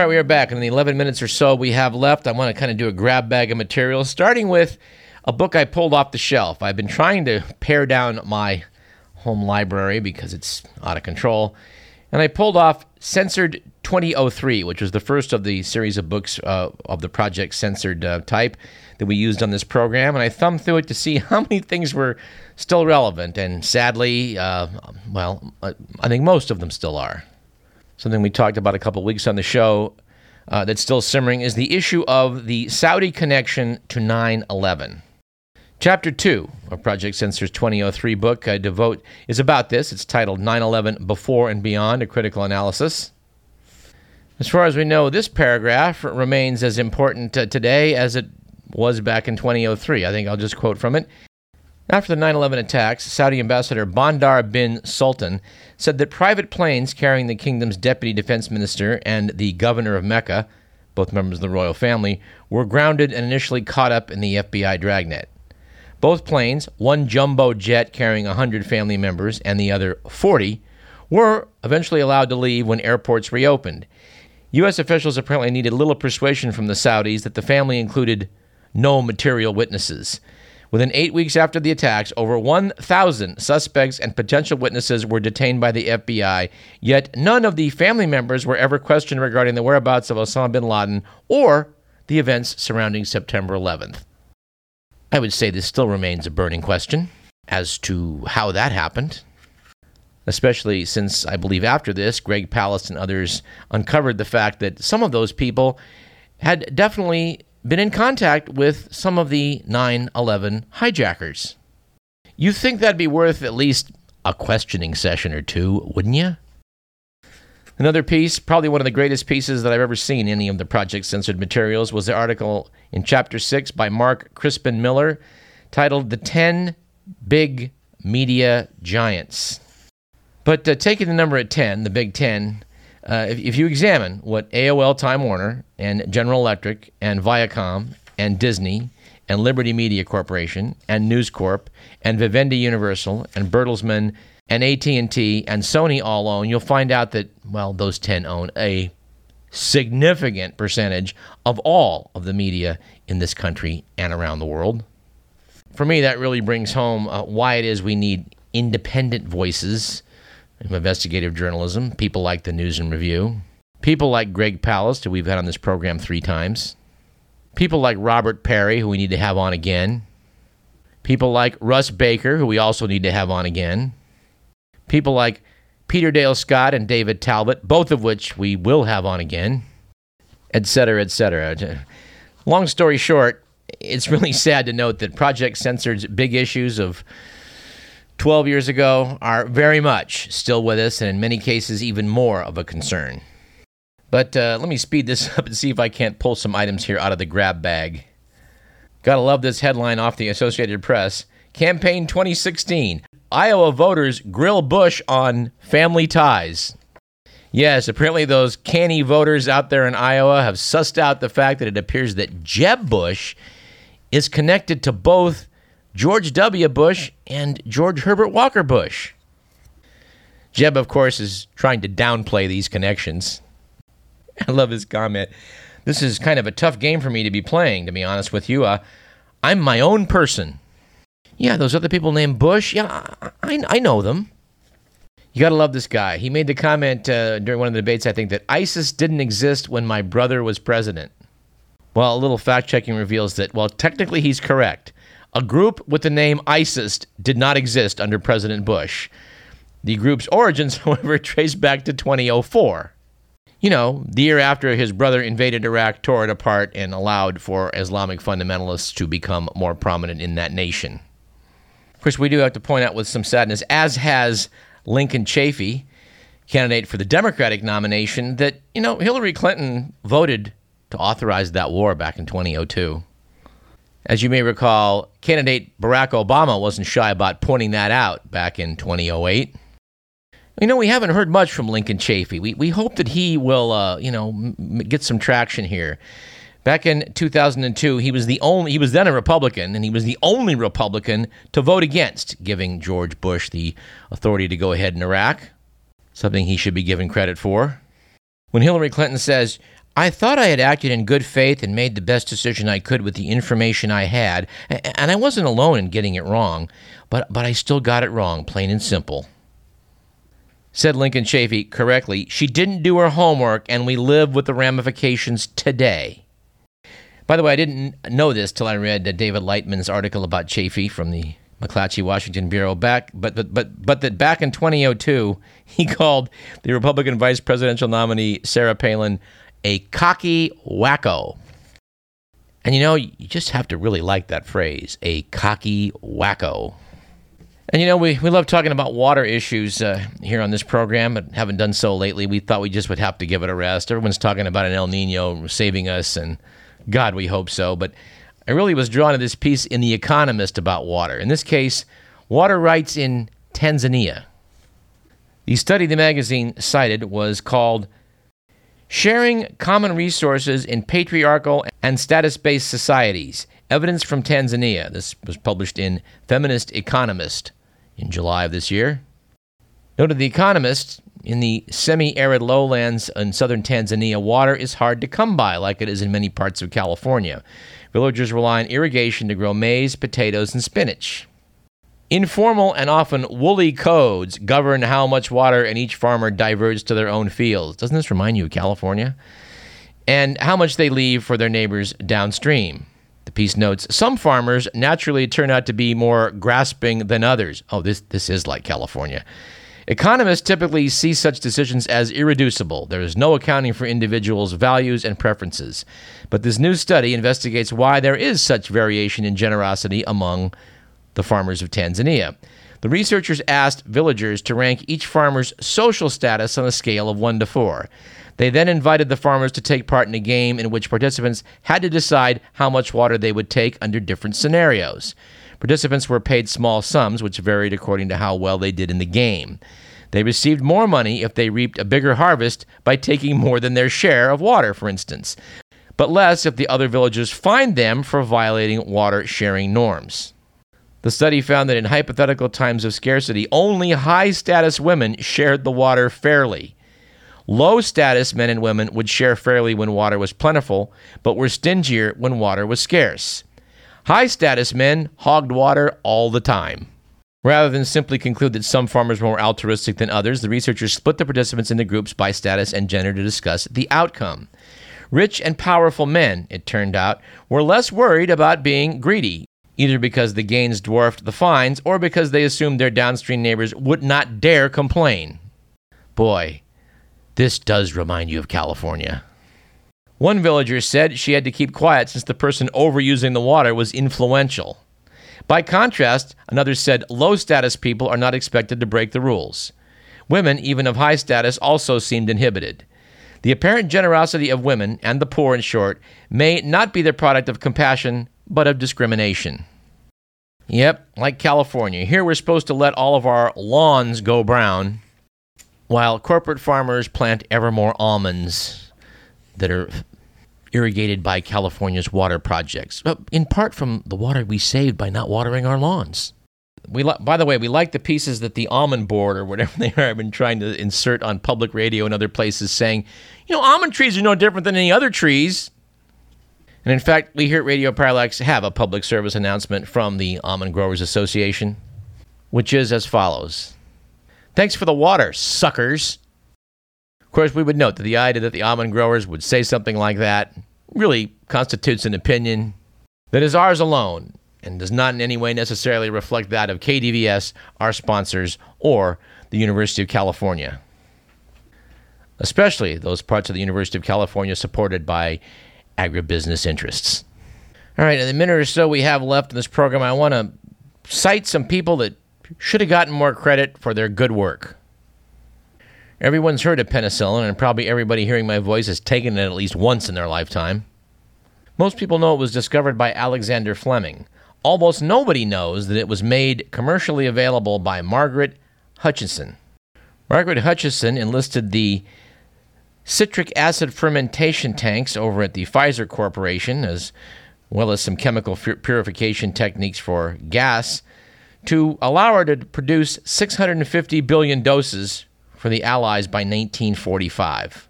All right, we are back. In the 11 minutes or so we have left, I want to kind of do a grab bag of material, starting with a book I pulled off the shelf. I've been trying to pare down my home library because it's out of control. And I pulled off Censored 2003, which was the first of the series of books uh, of the Project Censored uh, type that we used on this program. And I thumbed through it to see how many things were still relevant. And sadly, uh, well, I think most of them still are something we talked about a couple weeks on the show uh, that's still simmering is the issue of the Saudi connection to 9 11. Chapter 2 of Project Censored's 2003 book I devote is about this. It's titled 9 11 Before and Beyond, a critical analysis. As far as we know, this paragraph remains as important uh, today as it was back in 2003. I think I'll just quote from it. After the 9 11 attacks, Saudi Ambassador Bandar bin Sultan said that private planes carrying the kingdom's deputy defense minister and the governor of Mecca, both members of the royal family, were grounded and initially caught up in the FBI dragnet. Both planes, one jumbo jet carrying 100 family members and the other 40, were eventually allowed to leave when airports reopened. U.S. officials apparently needed little persuasion from the Saudis that the family included no material witnesses. Within eight weeks after the attacks, over 1,000 suspects and potential witnesses were detained by the FBI, yet none of the family members were ever questioned regarding the whereabouts of Osama bin Laden or the events surrounding September 11th. I would say this still remains a burning question as to how that happened, especially since I believe after this, Greg Palast and others uncovered the fact that some of those people had definitely been in contact with some of the 9 11 hijackers. You think that'd be worth at least a questioning session or two, wouldn't you? Another piece, probably one of the greatest pieces that I've ever seen in any of the Project Censored materials, was the article in Chapter 6 by Mark Crispin Miller titled The 10 Big Media Giants. But uh, taking the number at 10, the Big 10, uh, if, if you examine what AOL Time Warner and General Electric and Viacom and Disney and Liberty Media Corporation and News Corp and Vivendi Universal and Bertelsmann and AT&T and Sony all own, you'll find out that well, those 10 own a significant percentage of all of the media in this country and around the world. For me, that really brings home uh, why it is we need independent voices investigative journalism, people like the News and Review, people like Greg Palast, who we've had on this program three times, people like Robert Parry, who we need to have on again, people like Russ Baker, who we also need to have on again, people like Peter Dale Scott and David Talbot, both of which we will have on again, etc., etc. Long story short, it's really sad to note that Project Censored's big issues of 12 years ago are very much still with us, and in many cases, even more of a concern. But uh, let me speed this up and see if I can't pull some items here out of the grab bag. Gotta love this headline off the Associated Press Campaign 2016 Iowa voters grill Bush on family ties. Yes, apparently those canny voters out there in Iowa have sussed out the fact that it appears that Jeb Bush is connected to both George W. Bush and George Herbert Walker Bush. Jeb, of course, is trying to downplay these connections. I love his comment. This is kind of a tough game for me to be playing, to be honest with you. Uh, I'm my own person. Yeah, those other people named Bush, yeah, I, I know them. You got to love this guy. He made the comment uh, during one of the debates, I think, that ISIS didn't exist when my brother was president. Well, a little fact checking reveals that, well, technically he's correct. A group with the name ISIS did not exist under President Bush. The group's origins, however, trace back to 2004. You know, the year after his brother invaded Iraq, tore it apart, and allowed for Islamic fundamentalists to become more prominent in that nation. Of course, we do have to point out with some sadness, as has Lincoln Chafee, candidate for the Democratic nomination, that, you know, Hillary Clinton voted to authorize that war back in 2002. As you may recall, candidate Barack Obama wasn't shy about pointing that out back in 2008. You know, we haven't heard much from Lincoln Chafee. We, we hope that he will, uh, you know, m- get some traction here. Back in 2002, he was the only, he was then a Republican, and he was the only Republican to vote against giving George Bush the authority to go ahead in Iraq, something he should be given credit for. When Hillary Clinton says, I thought I had acted in good faith and made the best decision I could with the information I had, and I wasn't alone in getting it wrong, but, but I still got it wrong, plain and simple. Said Lincoln Chafee correctly, she didn't do her homework, and we live with the ramifications today. By the way, I didn't know this till I read uh, David Lightman's article about Chafee from the McClatchy Washington Bureau back, but but but but that back in 2002 he called the Republican vice presidential nominee Sarah Palin a cocky wacko. And you know, you just have to really like that phrase, a cocky wacko. And you know, we, we love talking about water issues uh, here on this program, but haven't done so lately. We thought we just would have to give it a rest. Everyone's talking about an El Nino saving us, and God, we hope so. But I really was drawn to this piece in The Economist about water. In this case, water rights in Tanzania. The study the magazine cited was called Sharing Common Resources in Patriarchal and Status Based Societies Evidence from Tanzania. This was published in Feminist Economist in July of this year. Noted The Economist in the semi arid lowlands in southern Tanzania, water is hard to come by, like it is in many parts of California. Villagers rely on irrigation to grow maize, potatoes, and spinach. Informal and often woolly codes govern how much water and each farmer diverts to their own fields. Doesn't this remind you of California? And how much they leave for their neighbors downstream. The piece notes some farmers naturally turn out to be more grasping than others. Oh, this, this is like California. Economists typically see such decisions as irreducible. There is no accounting for individuals' values and preferences. But this new study investigates why there is such variation in generosity among the farmers of Tanzania. The researchers asked villagers to rank each farmer's social status on a scale of 1 to 4. They then invited the farmers to take part in a game in which participants had to decide how much water they would take under different scenarios. Participants were paid small sums, which varied according to how well they did in the game. They received more money if they reaped a bigger harvest by taking more than their share of water, for instance, but less if the other villagers fined them for violating water sharing norms. The study found that in hypothetical times of scarcity, only high status women shared the water fairly. Low status men and women would share fairly when water was plentiful, but were stingier when water was scarce. High status men hogged water all the time. Rather than simply conclude that some farmers were more altruistic than others, the researchers split the participants into groups by status and gender to discuss the outcome. Rich and powerful men, it turned out, were less worried about being greedy, either because the gains dwarfed the fines or because they assumed their downstream neighbors would not dare complain. Boy, this does remind you of California. One villager said she had to keep quiet since the person overusing the water was influential. By contrast, another said low status people are not expected to break the rules. Women, even of high status, also seemed inhibited. The apparent generosity of women, and the poor in short, may not be the product of compassion, but of discrimination. Yep, like California. Here we're supposed to let all of our lawns go brown, while corporate farmers plant ever more almonds that are irrigated by California's water projects, in part from the water we saved by not watering our lawns. We li- by the way, we like the pieces that the almond board or whatever they are have been trying to insert on public radio and other places saying, you know, almond trees are no different than any other trees. And in fact, we here at Radio Parallax have a public service announcement from the Almond Growers Association, which is as follows Thanks for the water, suckers. Of course, we would note that the idea that the almond growers would say something like that really constitutes an opinion that is ours alone and does not in any way necessarily reflect that of KDVS, our sponsors, or the University of California. Especially those parts of the University of California supported by agribusiness interests. All right, in the minute or so we have left in this program, I want to cite some people that should have gotten more credit for their good work. Everyone's heard of penicillin, and probably everybody hearing my voice has taken it at least once in their lifetime. Most people know it was discovered by Alexander Fleming. Almost nobody knows that it was made commercially available by Margaret Hutchinson. Margaret Hutchinson enlisted the citric acid fermentation tanks over at the Pfizer Corporation, as well as some chemical purification techniques for gas, to allow her to produce 650 billion doses for the Allies by 1945.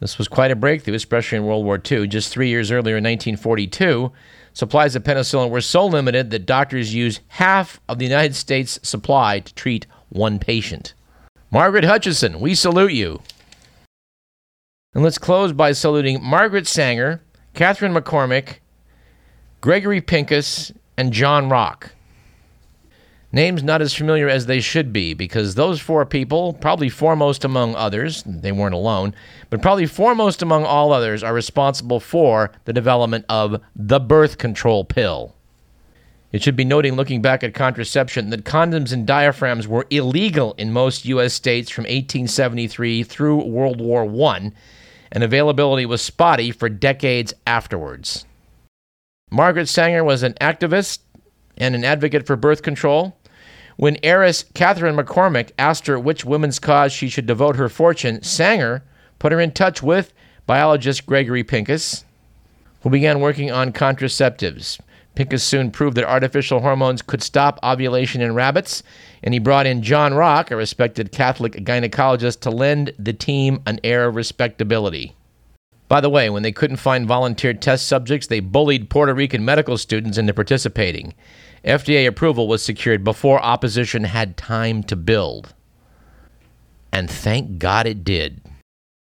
This was quite a breakthrough, especially in World War II. Just three years earlier, in 1942, supplies of penicillin were so limited that doctors used half of the United States supply to treat one patient. Margaret Hutchinson, we salute you. And let's close by saluting Margaret Sanger, Katharine McCormick, Gregory Pincus, and John Rock. Names not as familiar as they should be because those four people, probably foremost among others, they weren't alone, but probably foremost among all others, are responsible for the development of the birth control pill. It should be noting, looking back at contraception, that condoms and diaphragms were illegal in most U.S. states from 1873 through World War I, and availability was spotty for decades afterwards. Margaret Sanger was an activist and an advocate for birth control. When heiress Katharine McCormick asked her which women's cause she should devote her fortune, Sanger put her in touch with biologist Gregory Pincus, who began working on contraceptives. Pincus soon proved that artificial hormones could stop ovulation in rabbits, and he brought in John Rock, a respected Catholic gynecologist, to lend the team an air of respectability. By the way, when they couldn't find volunteer test subjects, they bullied Puerto Rican medical students into participating. FDA approval was secured before opposition had time to build. And thank God it did.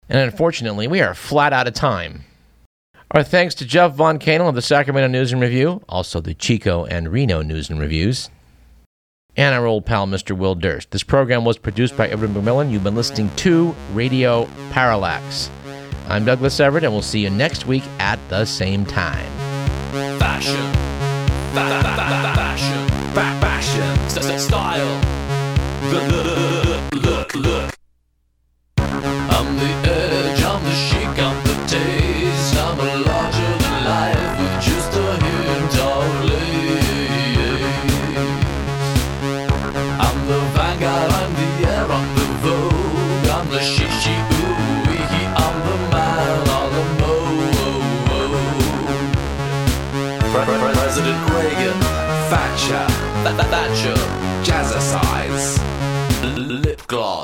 And unfortunately, we are flat out of time. Our thanks to Jeff vonKaenel of the Sacramento News and Review, also the Chico and Reno News and Reviews, and our old pal, Mr. Will Durst. This program was produced by Edward McMillan. You've been listening to Radio Parallax. I'm Douglas Everett, and we'll see you next week at the same time. Fashion. Fashion. Fashion. Style. Look, look, look. I'm the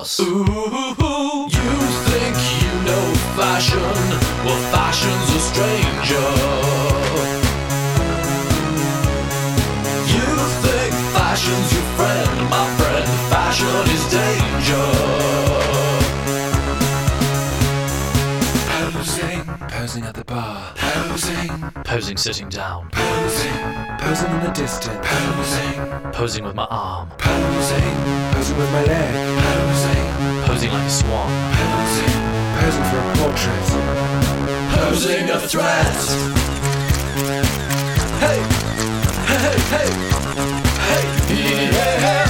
gloss. Ooh, you think you know fashion? Well, fashion's a stranger. You think fashion's your friend, my friend? Fashion is danger. Posing, posing at the bar. Posing, posing sitting down. Posing, Posing in the distance. Posing. Posing with my arm. Posing. Posing with my leg. Posing. Posing like a swan. Posing. Posing for a portrait. Posing a threat. Hey. Hey. Hey. Hey. Hey. Yeah.